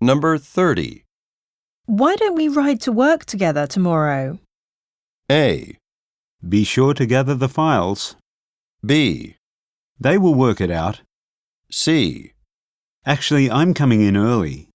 Number 30. Why don't we ride to work together tomorrow? A. Be sure to gather the files. B. They will work it out. C. Actually, I'm coming in early.